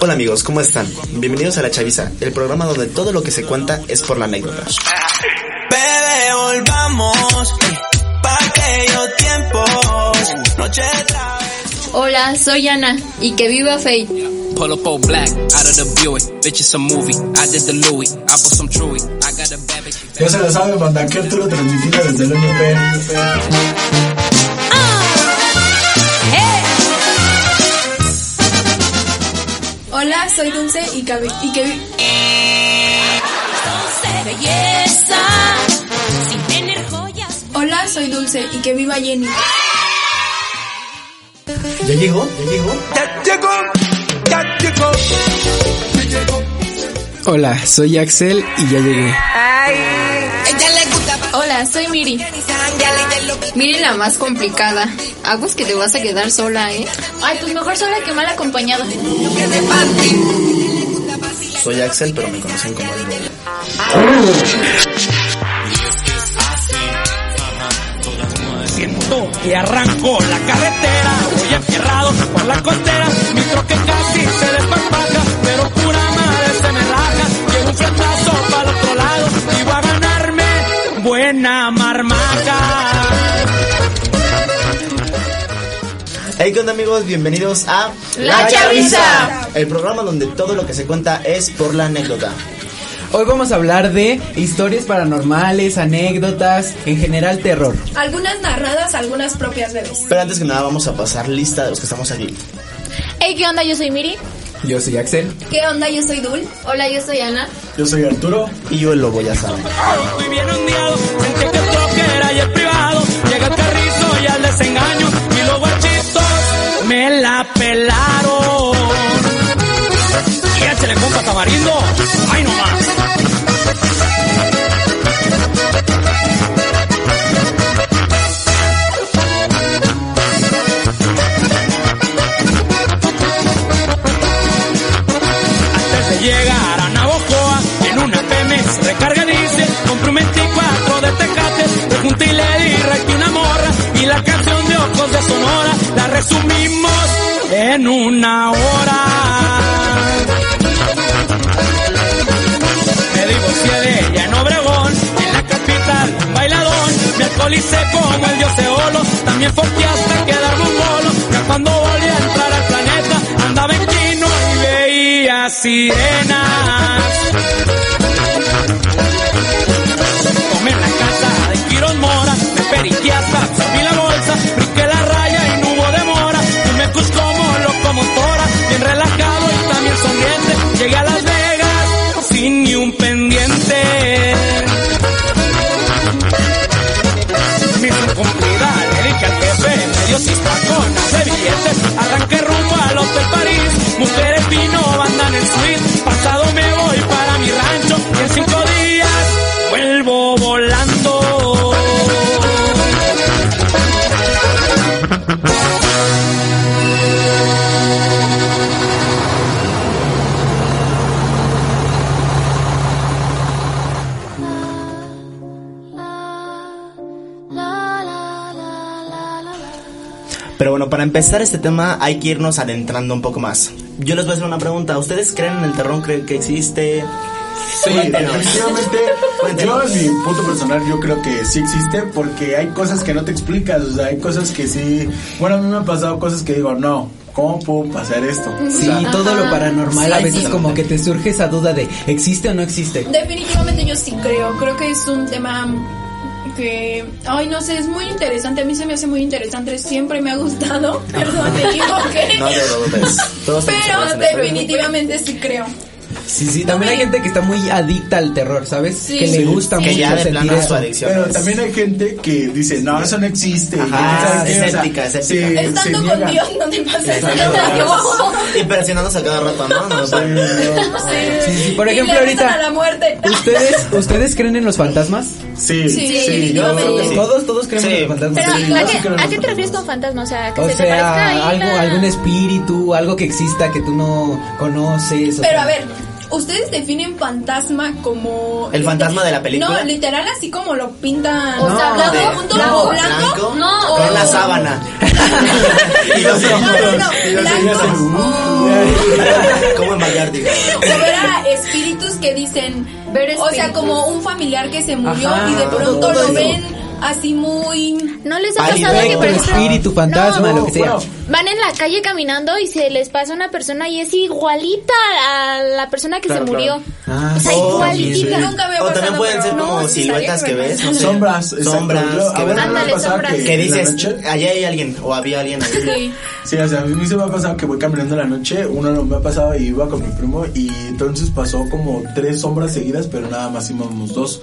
Hola amigos, ¿cómo están? Bienvenidos a La Chaviza, el programa donde todo lo que se cuenta es por la anécdota. Bebé, volvamos pa' aquellos tiempos, noche Hola, soy Ana y que viva Faye. Pull up all black out of the Buick. Bitch, it's a movie. I did the Louis. I bought some Chewy. I got a bad bitch. Ya se lo sabe, banda, que Arturo transmitido desde el MP. Soy Dulce y que, y que vi- belleza, sin tener joyas. Hola, soy Dulce y que viva Jenny. ¿Ya llegó? ¿Ya llegó? Ya llegó, ya llegó. Hola, soy Axel y ya llegué. Ella le gusta Hola, soy Miri. Miri la más complicada. Aguas que te vas a quedar sola, ¿eh? Ay, pues mejor sola que mal acompañada. Soy Axel, pero me conocen como el Bobo. Siento que arranco la carretera, voy enfierrado por la costera, mi troque casi se desparpaja, pero pura madre se me raja, llevo un fletazo para el otro lado y voy a ganarme buena Hey, ¿qué onda amigos? Bienvenidos a La Chaviza. el programa donde todo lo que se cuenta es por la anécdota. Hoy vamos a hablar de historias paranormales, anécdotas, en general terror. Algunas narradas, algunas propias de vez. Pero antes que nada vamos a pasar lista de los que estamos aquí. Hey, ¿qué onda? Yo soy Miri. Yo soy Axel. ¿Qué onda? Yo soy Dul. Hola, yo soy Ana. Yo soy Arturo. Y yo el Lobo, ya saben. Bien sentí que el era y el privado, llega el carrizo y al desengaño, me la pelaron. Y échale compa tamarindo, ay no más. Antes de llegar a Navojoa, en una Pemex recarga dice, compré un 24 de Tecate, le junté y le di una morra, y la canción en una hora. Me divorcié de ella en Obregón, en la capital, bailadón, me alcoholicé como el dios Eolo, también foqué hasta quedarme un bolo, ya cuando volví a entrar al planeta, andaba en Quino y veía sirenas. Tomé en la casa de Quirón Mora, me periqué Cumplida, le dije al jefe, me dio con de billetes, arranqué para empezar este tema hay que irnos adentrando un poco más. Yo les voy a hacer una pregunta. ¿Ustedes creen en el terror? ¿Creen que existe? Sí, definitivamente. Yo, en mi punto personal, yo creo que sí existe porque hay cosas que no te explicas. O sea, hay cosas que sí. Bueno, a mí me han pasado cosas que digo, no, ¿cómo pudo pasar esto? O Sí, sea, todo lo paranormal a Sí, veces sí. como que te surge esa duda de ¿existe o no existe? Definitivamente yo sí creo. Creo que es un tema que, ay, no sé, es muy interesante. A mí se me hace muy interesante. Siempre me ha gustado. Perdón, me equivoqué. No te preocupes. Pero definitivamente sí creo. Sí, sí, también hay gente que está muy adicta al terror, ¿sabes? Sí. que le Sí. gusta Que mucho ya de sentir plano es su adicción. Pero también hay gente que dice, no, eso no existe. Sea, escéptica, escéptica. se- se Estando con niega. Dios no te pasa eso. Y presionándose a cada rato, ¿no? no Sí, para- no. Sí, sí, por ejemplo, ahorita, a la muerte. ¿ustedes, ¿ustedes creen en los fantasmas? Sí, Sí, sí, definitivamente. yo- Sí. Todos, todos creemos Sí. en los fantasmas. Pero, Sí, ¿a, qué, creo en ¿a los qué te refieres fantasmas. con fantasma? O sea, que O se te parezca algo, la- algún espíritu, algo que exista que tú no conoces. Pero a ver, ¿ustedes definen fantasma como... ¿El fantasma de la película? No, literal así como lo pintan... O sea, blanco, junto, no, blanco. blanco, No. con la sábana. y los No, no, no, y los blanco señores- o- Como en Vallarta. o ver a espíritus que dicen... Ver O sea, espíritus. como un familiar que se murió Ajá, y de pronto lo eso. ven así muy... ¿No les ha pasado que, por ejemplo, espíritu, fantasma, No. lo que sea. Bueno, van en la calle caminando y se les pasa una persona y es igualita a la persona que Claro, se murió? Ah, o sea, sí, igualitita. sí. Nunca me ha O pasado, también pueden ser no, como sí siluetas que ves, no sé. Sombras. Sombras Yo, que ver, Ándale, sombras. que Que dices, allá hay alguien o había alguien ahí. Sí. Sí, o sea, a mí se me ha pasado que voy caminando en la noche, uno no me ha pasado y iba con mi primo y entonces pasó como tres sombras seguidas, pero nada más íbamos dos.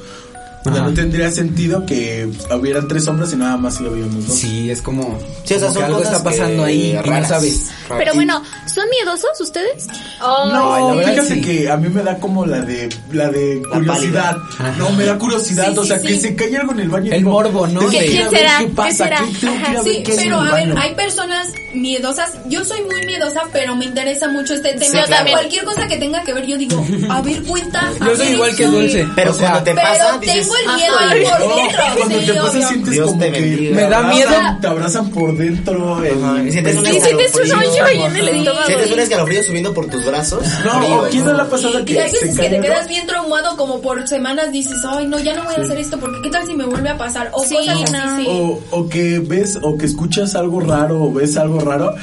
O sea, Ajá. no tendría sentido que hubieran tres sombras y nada más si lo habíamos dos. Sí, es como, Sí, o sea, como son que algo está pasando que- ahí y no raras. sabes. Pero bueno, ¿son miedosos ustedes? No, Ay, la verdad fíjate sí. que a mí me da como la de la de curiosidad. No, me da curiosidad, Sí, o sí, sea, sí. que se cae algo en el baño. y El digo, morbo, ¿no? ir ¿Quién a será? ¿Qué ¿Qué pasa? será? ¿Qué Ajá, Sí, qué en pero a ver, hay personas miedosas. Yo soy muy miedosa, pero me interesa mucho este tema. Sí, O sea, claro. cualquier cosa que tenga que ver, yo digo, a ver, cuenta. Yo soy igual que sí. Dulce. Pero cuando te pasa, tengo dices, el miedo "Ajá". ahí por dentro. cuando te pasa sientes Dios como te que bendiga. Me da miedo. Te abrazan por dentro. el- y sientes un hoyo ahí en el estómago. Sientes un escalofrío subiendo por tus brazos. No, quién no le ha pasado que Y veces que te quedas bien traumado como por semanas dices, ay no, ya no voy a hacer esto porque qué tal si me vuelve a pasar o cosas así, sí. O, o que ves o que escuchas algo raro o ves algo raro,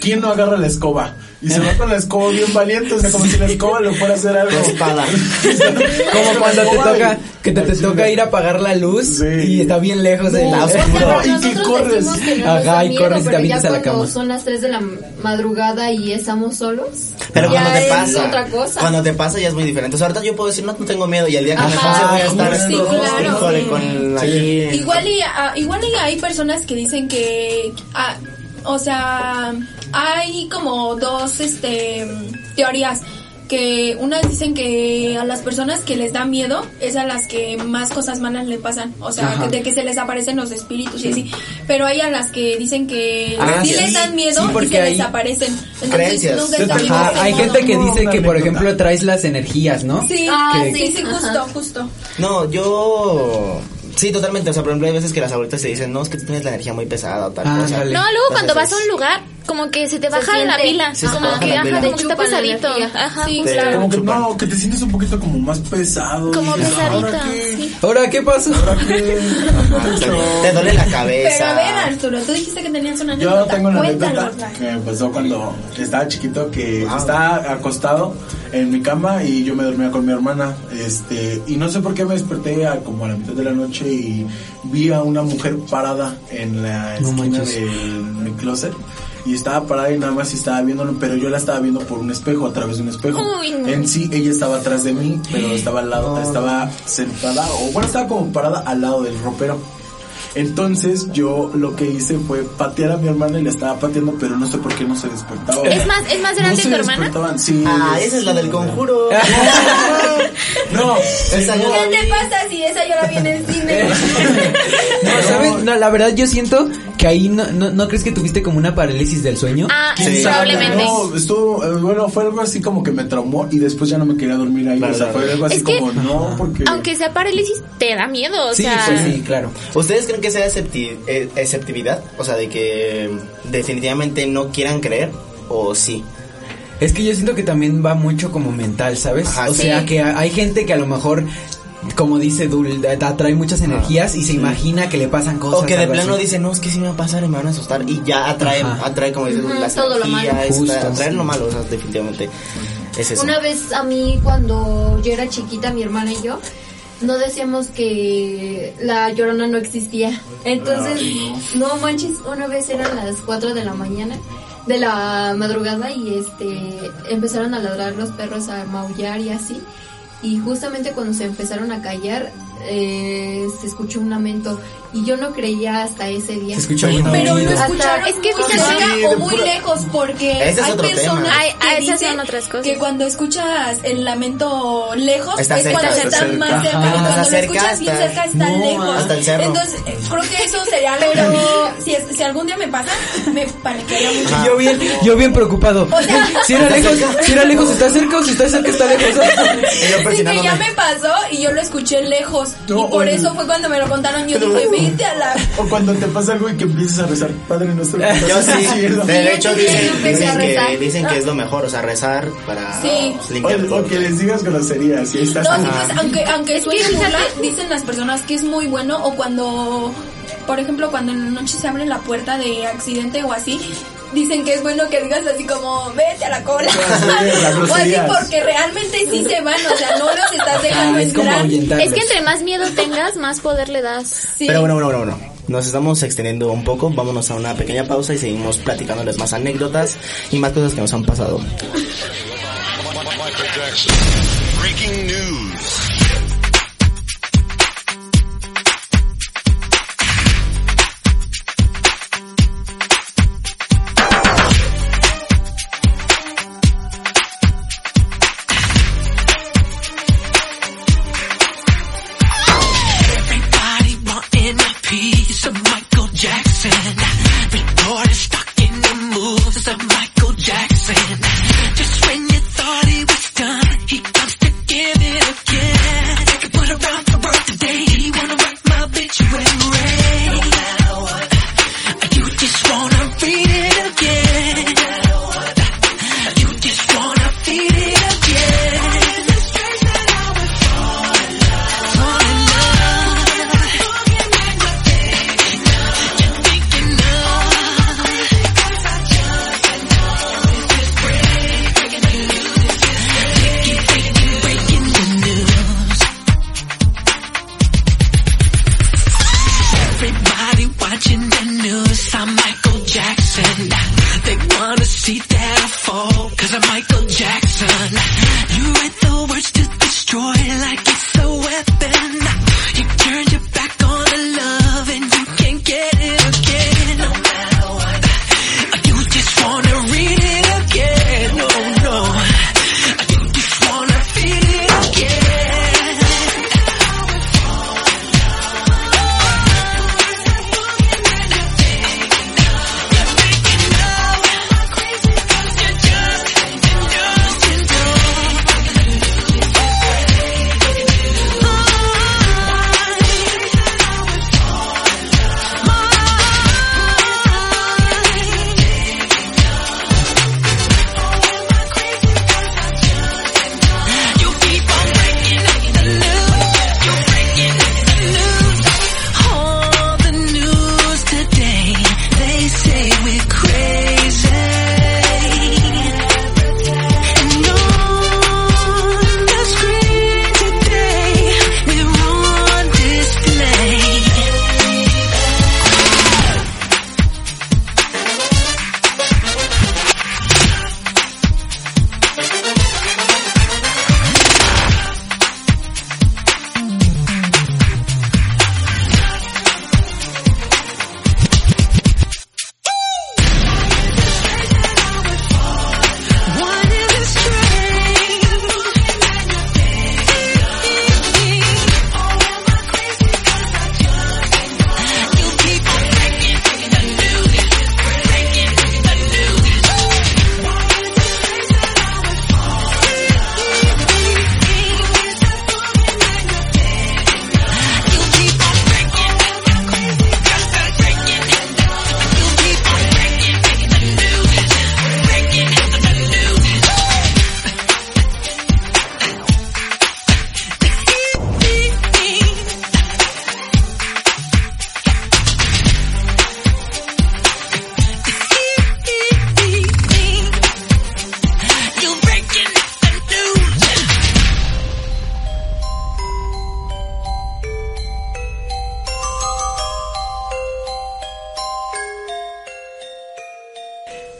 ¿quién no agarra la escoba? Y se va con la escoba bien valiente, o sea, como si la escoba le fuera a hacer algo. La espada. Como cuando te toca, que te, te toca ir a apagar la luz Sí. y está bien lejos de la oscura. y que corres. Ajá, y corres y te pero avientas a la cuando cama. son las 3 de la madrugada y estamos solos. Pero cuando te pasa, otra cosa. cuando te pasa ya es muy diferente. O sea, ahorita yo puedo decir, no, no tengo miedo y al día que me Ajá, pase voy a estar sí, claro. híjole, con allí. Igual y, ah, igual y hay personas que dicen que, ah, o sea, hay como dos este teorías que unas dicen que a las personas que les da miedo es a las que más cosas malas le pasan, o sea, Ajá. que- de que se les aparecen los espíritus y así, pero hay a las que dicen que Ah, sí, sí. les dan miedo Sí, y porque se hay les aparecen. Entonces, creencias. nunca Yo está bien Ajá, hay gente que dice que, por ejemplo, traes las energías, ¿no? Sí, Ah, sí, sí, sí, justo, ajá. justo. No, yo sí, totalmente. O sea, por ejemplo, hay veces que las abuelitas te dicen, no, es que tú tienes la energía muy pesada o tal Ah, cosa. No, luego cuando vas a un lugar, como que se te baja la siente. pila. Se te como baja que, la ajá, como que está la pesadito. Ajá, Sí, claro. Como que no, que te sientes un poquito como más pesado. Como pesadito. ¿ahora qué? sí. Ahora, ¿qué pasó? ¿Ahora qué? Te duele la cabeza. Pero a ver, Arturo, tú dijiste que tenías una Yo anécdota. tengo una anécdota que me pasó cuando estaba chiquito que Wow. estaba acostado en mi cama y yo me dormía con mi hermana este y no sé por qué me desperté a como a la mitad de la noche y vi a una mujer parada en la No esquina manches. de mi closet y estaba parada y nada más y estaba viéndolo pero yo la estaba viendo por un espejo a través de un espejo Uy, no. en sí ella estaba atrás de mí pero estaba al lado estaba sentada o bueno estaba como parada al lado del ropero entonces yo lo que hice fue patear a mi hermana y la estaba pateando, pero no sé por qué no se despertaba. Es más, es más grande no se tu hermana. despertaban, Sí. Ah, es- esa es la del conjuro. No, Esa yo la ¿Qué te pasa si esa yo la vi en el cine? No, ¿sabes? No, la verdad yo siento que ahí no, no, ¿no crees que tuviste como una parálisis del sueño? Ah, Sí. probablemente. No, estuvo, eh, bueno, fue algo así como que me traumó y después ya no me quería dormir ahí. Claro, o sea, fue algo así Es que, como, no, porque. Aunque sea parálisis, te da miedo. O sí, sea, pues sí, claro. ¿Ustedes creen que sea escepti- eh? O sea, de que definitivamente no quieran creer o sí. Es que yo siento que también va mucho como mental, ¿sabes? Ajá, o sí. sea, que hay gente que a lo mejor, como dice Dul, atrae muchas energías y se imagina que le pasan cosas. O que de plano así. dice, no, es que sí me va a pasar y me van a asustar. Y ya atrae, Ajá. atrae como dices, Ujú, las todo lo malo. atraer sí. lo malo, o sea, definitivamente es eso. Una vez a mí, cuando yo era chiquita, mi hermana y yo, no decíamos que la llorona no existía. Entonces, no. manches, una vez eran las 4 de la mañana de la madrugada y este empezaron a ladrar los perros a maullar y así y justamente cuando se empezaron a callar eh, se escuchó un lamento y yo no creía hasta ese día. Se escuchó muy Pero lo Hasta- escucharon es que Sí, o muy pura- lejos porque Ese es hay personas. Ay, que dicen son otras cosas. que cuando escuchas el lamento lejos Está es cerca, cuando está cerca. más cerca y cuando lo escuchas bien cerca está No, lejos. hasta el cerro. Entonces creo que eso sería pero si, es- si algún día me pasa me paniquearía mucho. Yo bien, yo bien preocupado. O sea- si era lejos, si era lejos, está cerca o si está cerca, está lejos. Sí, que ya me pasó y yo lo escuché lejos. No, y por eso fue cuando me lo contaron. Yo dije, vete a la. O cuando te pasa algo y que empiezas a rezar, Padre nuestro. Yo sí, cielo". de hecho Sí, dicen, yo empecé a dicen que, rezar. dicen que es lo mejor, o sea, rezar para Sí. pues, limpiar O, o que les digas groserías ahí estás. No, pues, aunque, aunque suene burla, dicen las personas que es muy bueno. O cuando, por ejemplo, cuando en la noche se abre la puerta de accidente o así. Dicen que es bueno que digas así como, vete a la cola. o así porque realmente sí se van, o sea, no los estás dejando Ah, es entrar. Es que entre más miedo tengas, más poder le das. Sí. Pero bueno, bueno, bueno, bueno. Nos estamos extendiendo un poco. Vámonos a una pequeña pausa y seguimos platicándoles más anécdotas y más cosas que nos han pasado. Breaking news.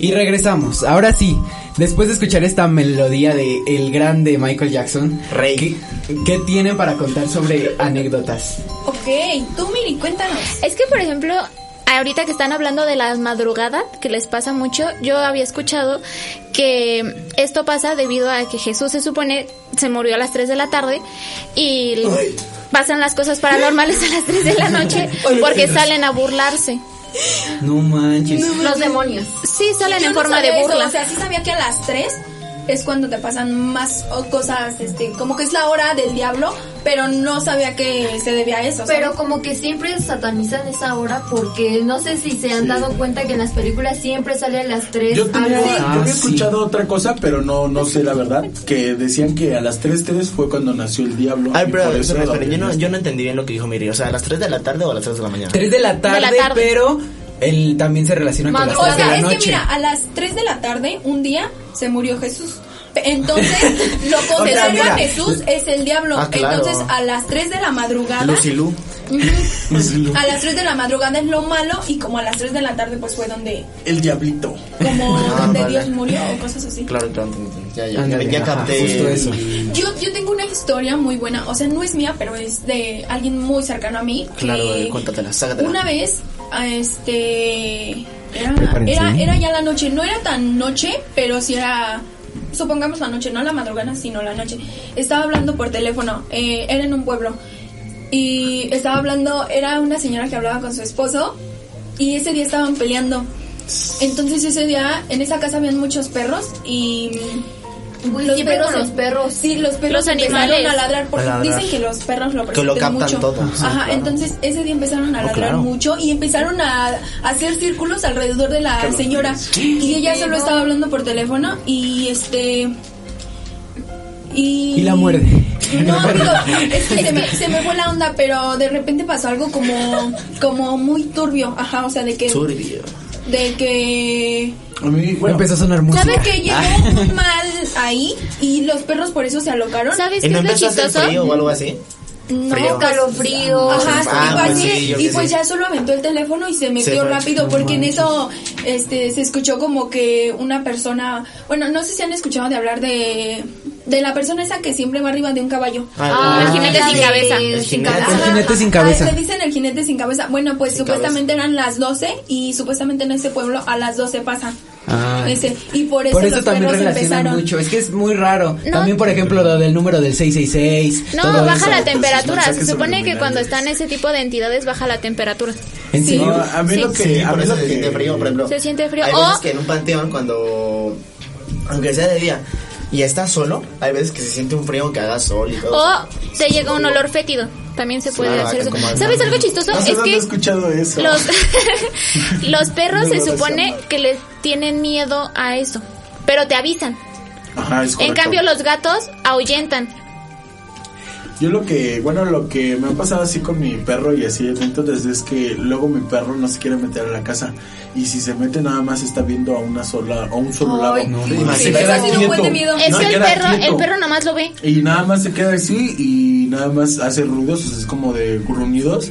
Y regresamos. Ahora sí, después de escuchar esta melodía de el grande Michael Jackson, Rey. ¿qué, qué tienen para contar sobre anécdotas? Ok, tú Miri, cuéntanos. Es que, por ejemplo, ahorita que están hablando de las madrugadas, que les pasa mucho, yo había escuchado que esto pasa debido a que Jesús se supone se murió a las 3 de la tarde y pasan las cosas paranormales a las 3 de la noche porque salen a burlarse. No manches. Los demonios. Sí, salen en no forma de sabía eso, burla. O sea, sí sabía que a las 3 es cuando te pasan más o- cosas, este, como que es la hora del diablo, pero no sabía que se debía a eso. ¿sabes? Pero como que siempre satanizan esa hora porque no sé si se han dado cuenta que en las películas siempre sale a las 3 Yo, tenía- algo. yo había escuchado otra cosa, pero no no sé la verdad, que decían que a las 3.3 fue cuando nació el diablo. Ay, pero, eso yo, no, yo no entendí bien lo que dijo Miri. O sea, ¿a las 3 de la tarde o a las 3 de la mañana? 3 de la tarde, tarde. pero él también se relaciona con las O 3 de sea, la es noche. que mira, a las 3 de la tarde, un día, se murió Jesús. Entonces, lo contrario mira. a Jesús es el diablo. Ah, claro. Entonces, a las 3 de la madrugada, Lucilú. a las 3 de la madrugada es lo malo y como a las 3 de la tarde pues fue donde El diablito. como Ah, donde vale. Dios murió o cosas así. Claro, claro, ya, ya, ya, ya ajá, capté. justo eso. Yo, yo tengo una historia muy buena, o sea, no es mía, pero es de alguien muy cercano a mí. Claro, que eh, cuéntatela, sácatela. Una vez, este. Era, era, era ya la noche, no era tan noche, pero sí era. Supongamos la noche, no la madrugada, sino la noche. Estaba hablando por teléfono, eh, era en un pueblo. Y estaba hablando, era una señora que hablaba con su esposo. Y ese día estaban peleando. Entonces ese día en esa casa habían muchos perros y Uy, siempre con los perros. Sí, los perros Los empezaron animales. a ladrar porque A ladrar. dicen que los perros lo Que lo captan mucho. todo. Sí, Ajá, claro. entonces ese día empezaron a Oh, ladrar claro. mucho y empezaron a, a hacer círculos alrededor de la señora y ella solo estaba hablando por teléfono y este y Y la muerde. no, digo, es que se me, se me fue la onda, pero de repente pasó algo como, como muy turbio, ajá, o sea, de que, Turbio. De que A mí, bueno, Empezó a sonar música. ¿Sabe que llegó un mal ahí y los perros por eso se alocaron? ¿Sabes ¿Y qué no es lo chistoso? frío o algo así? No, Frío. Calofrío. Ajá, Ah, algo pues sí, y pues sí. ya solo aventó el teléfono y se metió rápido porque en eso este se escuchó como que una persona, bueno, no sé si han escuchado de hablar de de la persona esa que siempre va arriba de un caballo. Ah, el jinete sin cabeza. El sin cabeza. El jinete sin Ah, cabeza. le dicen el jinete sin cabeza. Bueno, pues Sin supuestamente eran las 12 y supuestamente en este pueblo a las 12 pasa. Ah. Ese, y por eso, Por eso los también relacionan empezaron. mucho. Es que es muy raro. No. También, por ejemplo, lo del número del 666. No, todo baja eso. la temperatura. Se supone que cuando están ese tipo de entidades baja la temperatura. ¿En Sí. no, a mí Sí. lo que, Sí, a mí lo se que siente frío, por ejemplo. Se siente frío. Hay O- veces que en un panteón cuando, aunque sea de día, y estás solo, hay veces que se siente un frío que haga sol y todo. O te llega un olor fétido. También se puede Claro, hacer eso. ¿Sabes algo chistoso? no es que escuchado eso. los, los perros No se supone que les tienen miedo a eso. Pero te avisan. Ajá, es En cambio, los gatos ahuyentan. Yo lo que, bueno, lo que me ha pasado así con mi perro y así entonces es que luego mi perro no se quiere meter a la casa y si se mete nada más está viendo a una sola, a un solo lado. No, no, se queda quieto. Es No, que el queda perro, el perro nomás lo ve. Y nada más se queda así y nada más hace ruidos, o sea, es como de gruñidos.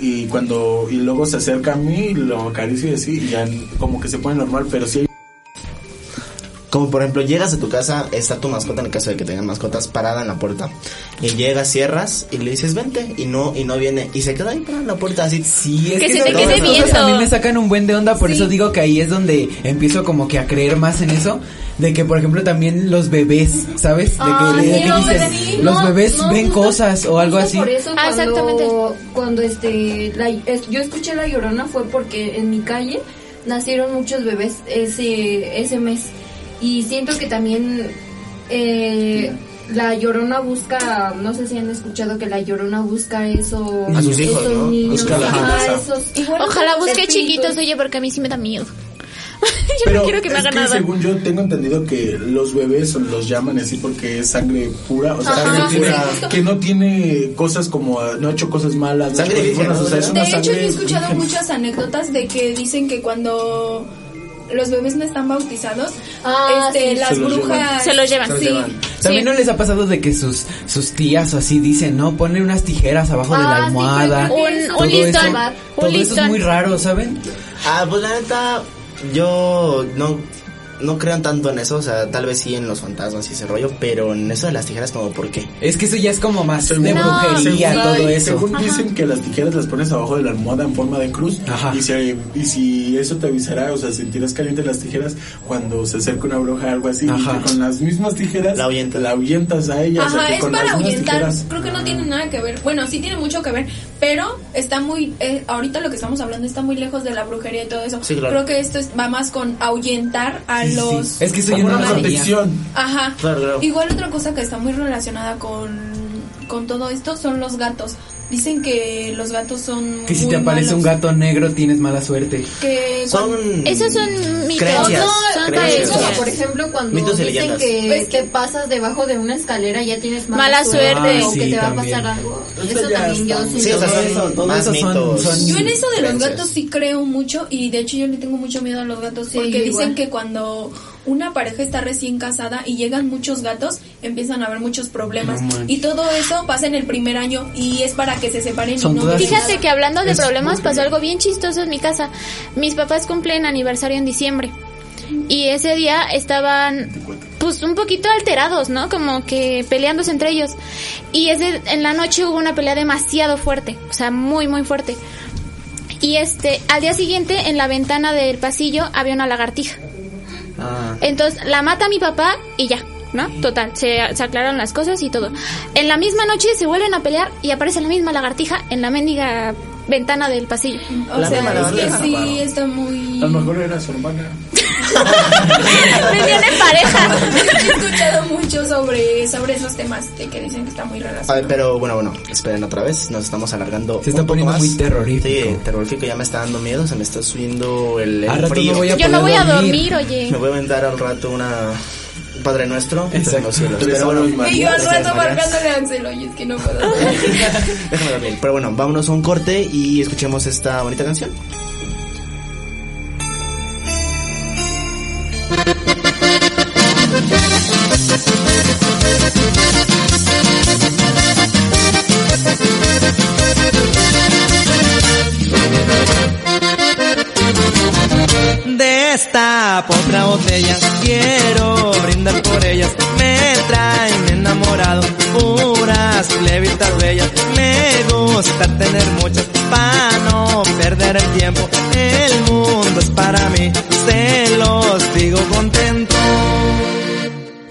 Y cuando, y luego se acerca a mí, lo acaricio y así, y ya como que se pone normal, pero sí hay Como por ejemplo, llegas a tu casa, está tu mascota en el caso de que tengan mascotas parada en la puerta. Y llegas, cierras y le dices vente y no y no viene y se queda ahí parada en la puerta así. Sí, es Que que, se te quede cosas viendo. a mí me sacan un buen de onda, por eso digo que ahí es donde empiezo como que a creer más en eso, de que por ejemplo también los bebés, ¿sabes? De que, Ah, de sí, que los dicen, bebés, los no, bebés no, ven cosas o algo así. Por eso Ah, cuando, exactamente. cuando este la- es- yo escuché la llorona fue porque en mi calle nacieron muchos bebés ese ese mes y siento que también eh, la llorona busca, no sé si han escuchado que la llorona busca eso, A sus hijos, esos ¿no? niños, Busca la ajá, casa. esos- igual Ojalá busque espíritus. chiquitos, oye, porque a mí sí me da miedo. Yo Pero no quiero que me es haga que nada. según yo tengo entendido que los bebés los llaman así porque es sangre pura, o sea, Ajá, que, no tiene, sí, justo. que no tiene cosas como, ah, no ha hecho cosas malas, no ha Sangre o sea, es De una hecho, yo sangre he escuchado muchas anécdotas de que dicen que cuando los bebés no están bautizados, Ah, este, sí. las Se brujas llevan. Se los llevan. Se los Sí. llevan. También Sí. no les ha pasado de que sus sus tías o así dicen, ¿no? Ponen unas tijeras abajo de la Ah, sí, almohada. Un- es- un todo listón, eso, un todo eso es muy raro, ¿saben? Ah, pues la neta yo no no crean tanto en eso, o sea, tal vez sí en los fantasmas y ese rollo, pero en eso de las tijeras como por qué. Es que eso ya es como más Según- de brujería, según- todo eso. Según dicen que las tijeras las pones abajo de la almohada en forma de cruz. Y si, y si eso te avisará, o sea, sentirás caliente las tijeras cuando se acerca una bruja o algo así. Ajá. Y que con las mismas tijeras la ahuyentas, a ella. o sea, Ajá, que es con para las ahuyentar. tijeras- Creo que no tiene nada que ver. Bueno, sí tiene mucho que ver, pero está muy. eh, ahorita lo que estamos hablando está muy lejos de la brujería y todo eso. Sí, claro. Creo que esto es- va más con ahuyentar a los. Es que eso yo no lo sabía. Ajá. Claro, claro. Igual otra cosa que está muy relacionada con, con todo esto son los gatos. Dicen que los gatos son. Que si muy te aparece un malos. gato negro tienes mala suerte. Que Son Esos son mitos. creencias, son creencias. creencias. Como por ejemplo cuando Mitos dicen leyendas. que te pasas debajo de una escalera ya tienes mala, Mala suerte. o Ah, que sí, te va también. a pasar algo. Eso Eso también yo sí Sí, o sea, lo son- creo. todo esos son- son- Yo en eso de los gatos sí creo mucho y de hecho yo le tengo mucho miedo a los gatos Sí, porque igual. dicen que cuando una pareja está recién casada y llegan muchos gatos empiezan a haber muchos problemas No y todo eso pasa en el primer año y es para que se separen Son y no Fíjate que hablando de Es problemas pasó algo bien chistoso en mi casa. Mis papás cumplen aniversario en diciembre. Y ese día estaban pues un poquito alterados, ¿no? Como que peleándose entre ellos. Y ese en la noche hubo una pelea demasiado fuerte, o sea, muy muy fuerte. Y este, al día siguiente en la ventana del pasillo había una lagartija. Ah. Entonces la mata mi papá y ya, ¿no? Total, se, se aclararon las cosas y todo. En la misma noche se vuelven a pelear y aparece la misma lagartija en la mendiga ventana del pasillo. o La sea, es que sí está muy A lo mejor era su hermana. Venían en pareja. he escuchado mucho sobre sobre esos temas de que dicen que está muy A ver, relacionado pero bueno, bueno, esperen otra vez, nos estamos alargando. Se está un poco poniendo más. muy terrorífico. Sí, terrorífico, ya me está dando miedo, se me está subiendo el, el frío. no voy a Yo no voy a dormir, oye. Me voy a aventar al rato una un Padre Nuestro que está en los cielos. Tres Pero bueno, y yo al rato marcándole a Anselo y es que no puedo Déjame dormir. Pero bueno, vámonos a un corte y escuchemos esta bonita canción. Destapo otra botella, gusta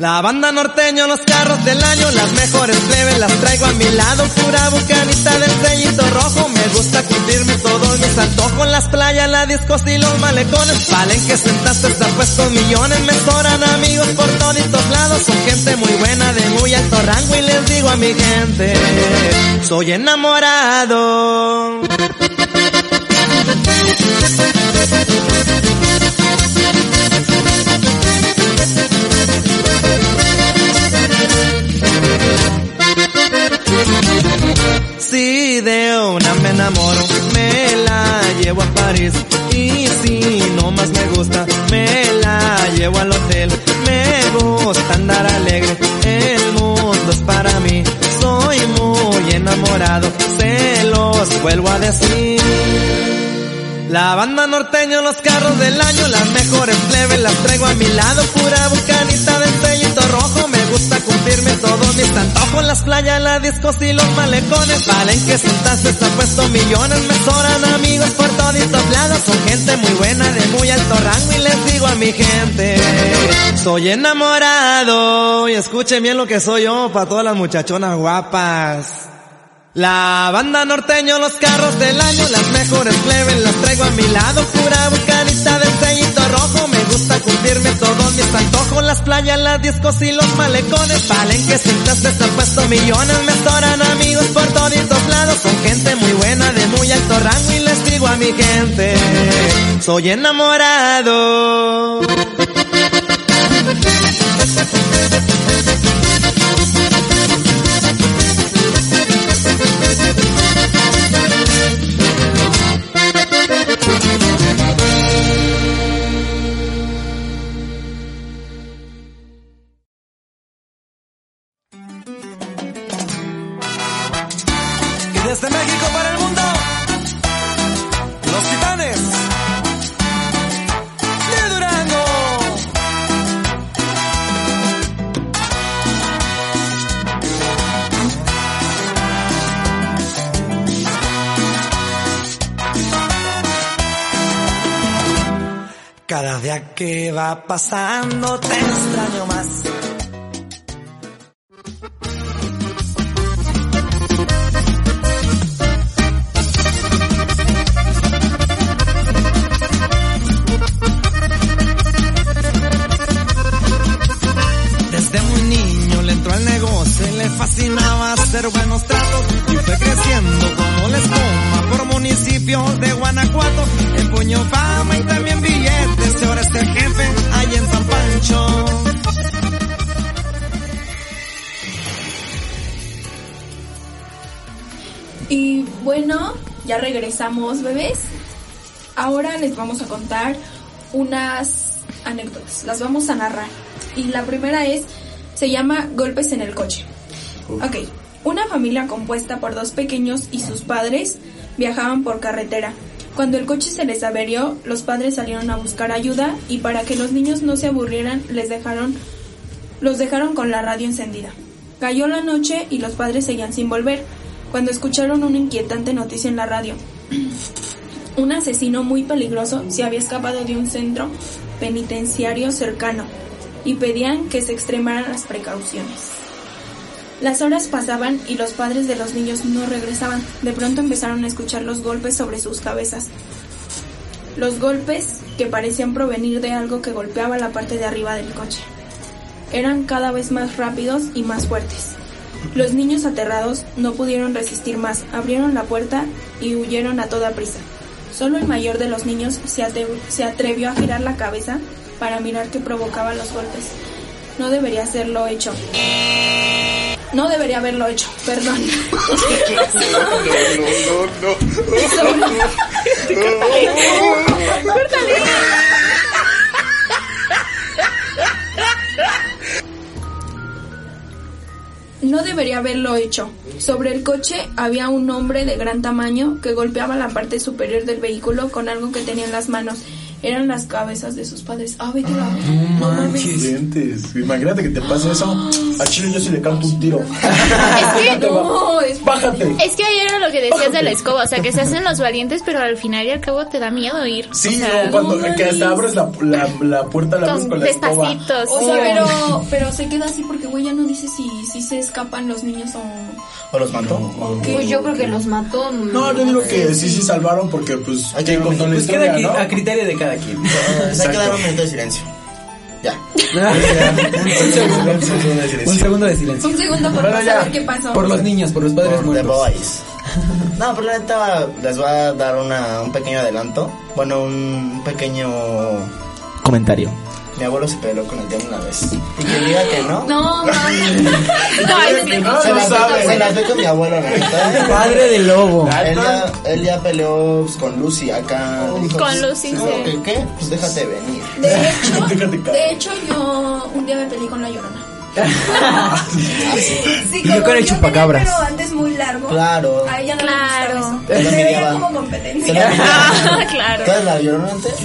La banda norteño, los carros del año, las mejores plebes las traigo a mi lado, pura bucanita del sellito rojo, me gusta cumplirme todos mis antojos, las playas, las discos y los malecones, valen que sentaste está puesto millones, me sobran amigos por toditos lados, son gente muy buena de muy alto rango y les digo a mi gente, soy enamorado. Si de una me enamoro, me la llevo a París. Y si no más me gusta, me la llevo al hotel. Me gusta andar alegre, el mundo es para mí. Soy muy enamorado, se los vuelvo a decir. La banda norteño, los carros del año, las mejores plebes las traigo a mi lado, pura bucanita del sellito rojo, me gusta cumplirme todos mis antojos, las playas, las discos y los malecones, valen que sentaste está puesto millones, me sobran amigos por toditos lados, son gente muy buena de muy alto rango y les digo a mi gente, soy enamorado, y escuchen bien lo que soy yo para todas las muchachonas guapas. La banda norteño, los carros del año, las mejores plebes las traigo a mi lado, pura bucanita del sellito rojo, me gusta cumplirme todos mis antojos, las playas, las discos y los malecones, valen que sentaste está puesto millones, me estoran amigos por toditos lados, son gente muy buena de muy alto rango y les digo a mi gente, soy enamorado. Cada día que va pasando te extraño más. Regresamos, bebés. Ahora les vamos a contar unas anécdotas. Las vamos a narrar. Y la primera es, se llama Golpes en el coche. Ok, una familia compuesta por dos pequeños y sus padres viajaban por carretera. Cuando el coche se les averió, los padres salieron a buscar ayuda y para que los niños no se aburrieran, les dejaron, los dejaron con la radio encendida. Cayó la noche y los padres seguían sin volver, cuando escucharon una inquietante noticia en la radio. Un asesino muy peligroso se había escapado de un centro penitenciario cercano y pedían que se extremaran las precauciones. Las horas pasaban y los padres de los niños no regresaban. De pronto empezaron a escuchar los golpes sobre sus cabezas. Los golpes que parecían provenir de algo que golpeaba la parte de arriba del coche. Eran cada vez más rápidos y más fuertes. Los niños aterrados no pudieron resistir más, abrieron la puerta y huyeron a toda prisa. Solo el mayor de los niños se, atrevió a girar la cabeza para mirar qué provocaba los golpes. No debería haberlo hecho. No debería haberlo hecho, perdón. No hecho. Sobre el coche había un hombre de gran tamaño que golpeaba la parte superior del vehículo con algo que tenía en las manos. Eran las cabezas de sus padres. Ah, vete la... No mames. Dientes. Imagínate que te pase eso. A Chile yo sí le canto un tiro. Es que, No, es... Bájate. es que ayer era lo que decías de la escoba, o sea, que se hacen los valientes, pero al final y al cabo te da miedo ir. Sí, o sea, o cuando que hasta abres la, la, la puerta, la abres con con la escoba. despacitos. O sea, pero, pero se queda así porque, güey, ya no dice si, si se escapan los niños o... ¿O los mató? Pues yo creo que los mató. No, yo digo que sí, sí salvaron porque pues Hay que ¿quién contó la Pues queda aquí no? a criterio de cada quien. Hay que dar un minuto de silencio. Ya. un, segundo, un segundo de silencio. Un segundo por Bueno, no saber qué pasó. Por los niños, por los padres Por The muertos. Boys. No, pero la neta les voy a dar una, un pequeño adelanto. Bueno, un pequeño comentario. Mi abuelo se peleó con el diablo una vez. Y que diga que no. No, mames. No, se, no las sabe. doy, se las doy con mi abuelo, la neta. Padre del lobo. Él ya, él ya peleó pues, con Lucy acá. Dijo, Con Lucy, sí. ¿qué, ¿Qué? Pues déjate venir. De hecho, de hecho, yo un día me peleé con la llorona. Sí, Y yo con el chupacabras. Pero antes muy largo. Claro. A ella no Claro. le gustaba eso. la Se veía como Te la competencia. claro. ¿Tú eres la llorona antes?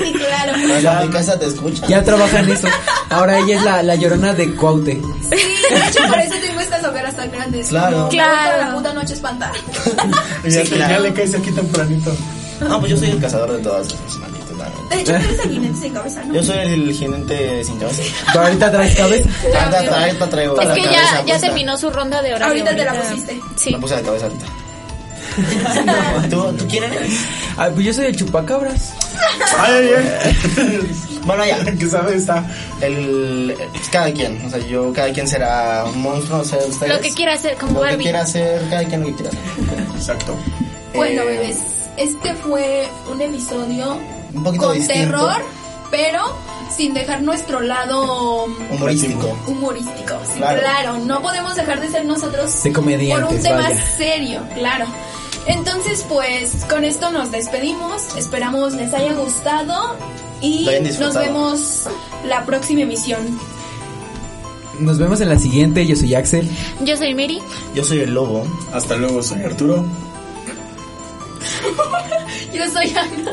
Sí, claro. Pues a mi casa te escucha. Ya trabaja en eso. Ahora ella es la, la llorona de Cuaute. Sí, de hecho, por eso tengo estas hogueras tan grandes. Claro. Claro. la puta noche espantar. Y ya, Sí, te- claro. ya le caes aquí tempranito. No, pues yo soy el cazador de todas esas malditas De hecho, tú eres el jinete sin cabeza, ¿no? Yo soy el jinete sin cabeza. Pero ahorita traes cabeza. Ahorita, ahorita traigo Es la que ya, ya puesta. terminó su ronda de horario. Ahorita te la pusiste. Sí. Me puse la cabeza ahorita. ¿Tú, ¿Tú quién eres? Ah, pues yo soy el chupacabras. Ay, ay, ay. Bueno, ya. que sabe está. El, cada quien, o sea, yo, cada quien será un monstruo, o sea, ustedes. Lo que quiera hacer, como Lo que quiera hacer, cada quien lo que quiera hacer. Exacto. Bueno, Eh, bebés, este fue un episodio Un poquito con distinto. terror, pero sin dejar nuestro lado Humorístico. humorístico. Sí, Claro. claro. no podemos dejar de ser nosotros De comediantes, por un tema vaya. serio, claro. Entonces, pues, con esto nos despedimos. Esperamos les haya gustado y nos vemos la próxima emisión. Nos vemos en la siguiente. Yo soy Axel. Yo soy Miri. Yo soy el lobo. Hasta luego, soy Arturo. Yo soy Ana.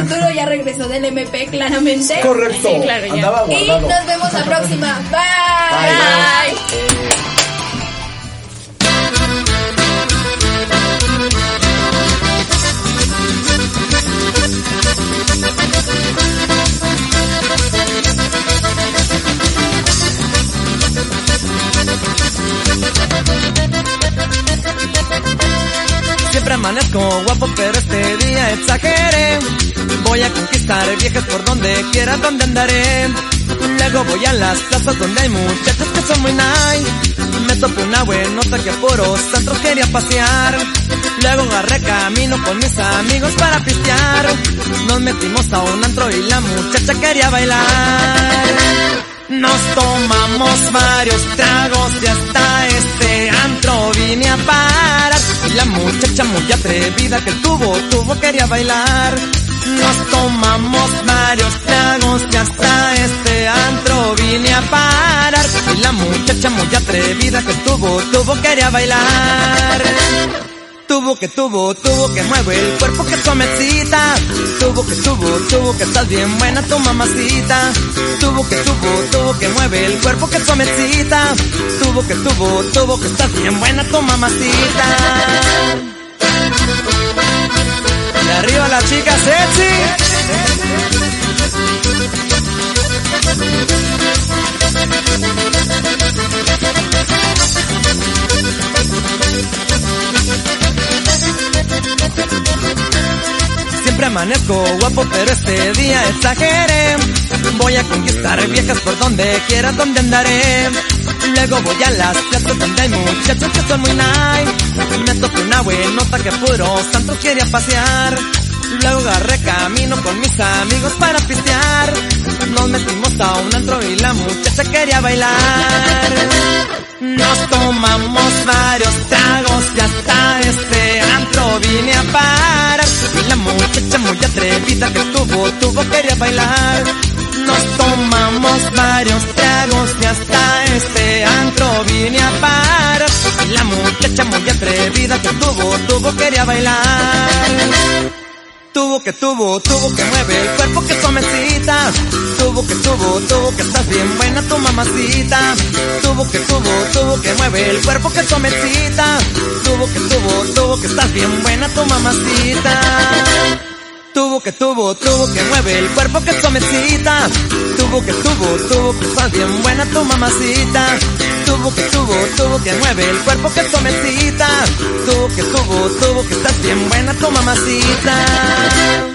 Arturo ya regresó del MP, claramente. Correcto. Sí, claro, ya. Andaba Y nos vemos la próxima. Bye. Eh, amanezco guapo, pero este día exageré. Voy a conquistar viejas por donde quiera, donde andaré. Luego voy a las plazas donde hay muchachos que son muy nice. Me topé una buenota que puros centros quería pasear. Luego agarré camino con mis amigos para pistear. Nos metimos a un antro y la muchacha quería bailar. Nos tomamos varios tragos y hasta este antro vine a parar. Y la muchacha muy atrevida que tuvo, tuvo quería bailar. Nos tomamos varios tragos y hasta este antro vine a parar. Y la muchacha muy atrevida que tuvo, tuvo quería bailar. Tuvo que tuvo, tuvo que mueve el cuerpo que comecita. Tuvo que tuvo, tuvo que estás bien buena tu mamacita. Tuvo que tuvo, tuvo que mueve el cuerpo que comecita. Tuvo que tuvo, tuvo que estás bien buena tu mamacita. Y arriba la chica Siempre amanezco guapo, pero este día exageré. Voy a conquistar viejas por donde quiera, donde andaré. Luego voy a las plazas donde hay muchachos que son muy nice. Me tocó una buenota que puro santos quería pasear. Luego agarré camino con mis amigos para pistear. Nos metimos a un antro y la muchacha quería bailar. Nos tomamos varios tragos y hasta este antro vine a parar. Y la muchacha muy atrevida que tuvo, tuvo quería bailar. Nos tomamos varios tragos y hasta este antro vine a parar. Y la muchacha muy atrevida que tuvo, tuvo quería bailar. Tuvo que tuvo, tuvo que mueve el cuerpo que comecita. Tuvo que tuvo, tuvo que estás bien buena tu mamacita. Tuvo que tuvo, tuvo que mueve el cuerpo que comecita. Tuvo que tuvo, tuvo que estás bien buena tu mamacita. Tuvo que tuvo, tuvo que mueve el cuerpo que comecita. Tuvo que tuvo, tuvo que estás bien buena tu mamacita. Tuvo que tuvo, tuvo que mueve el cuerpo que comecita. Tuvo que tuvo, tuvo que estás bien buena tu mamacita.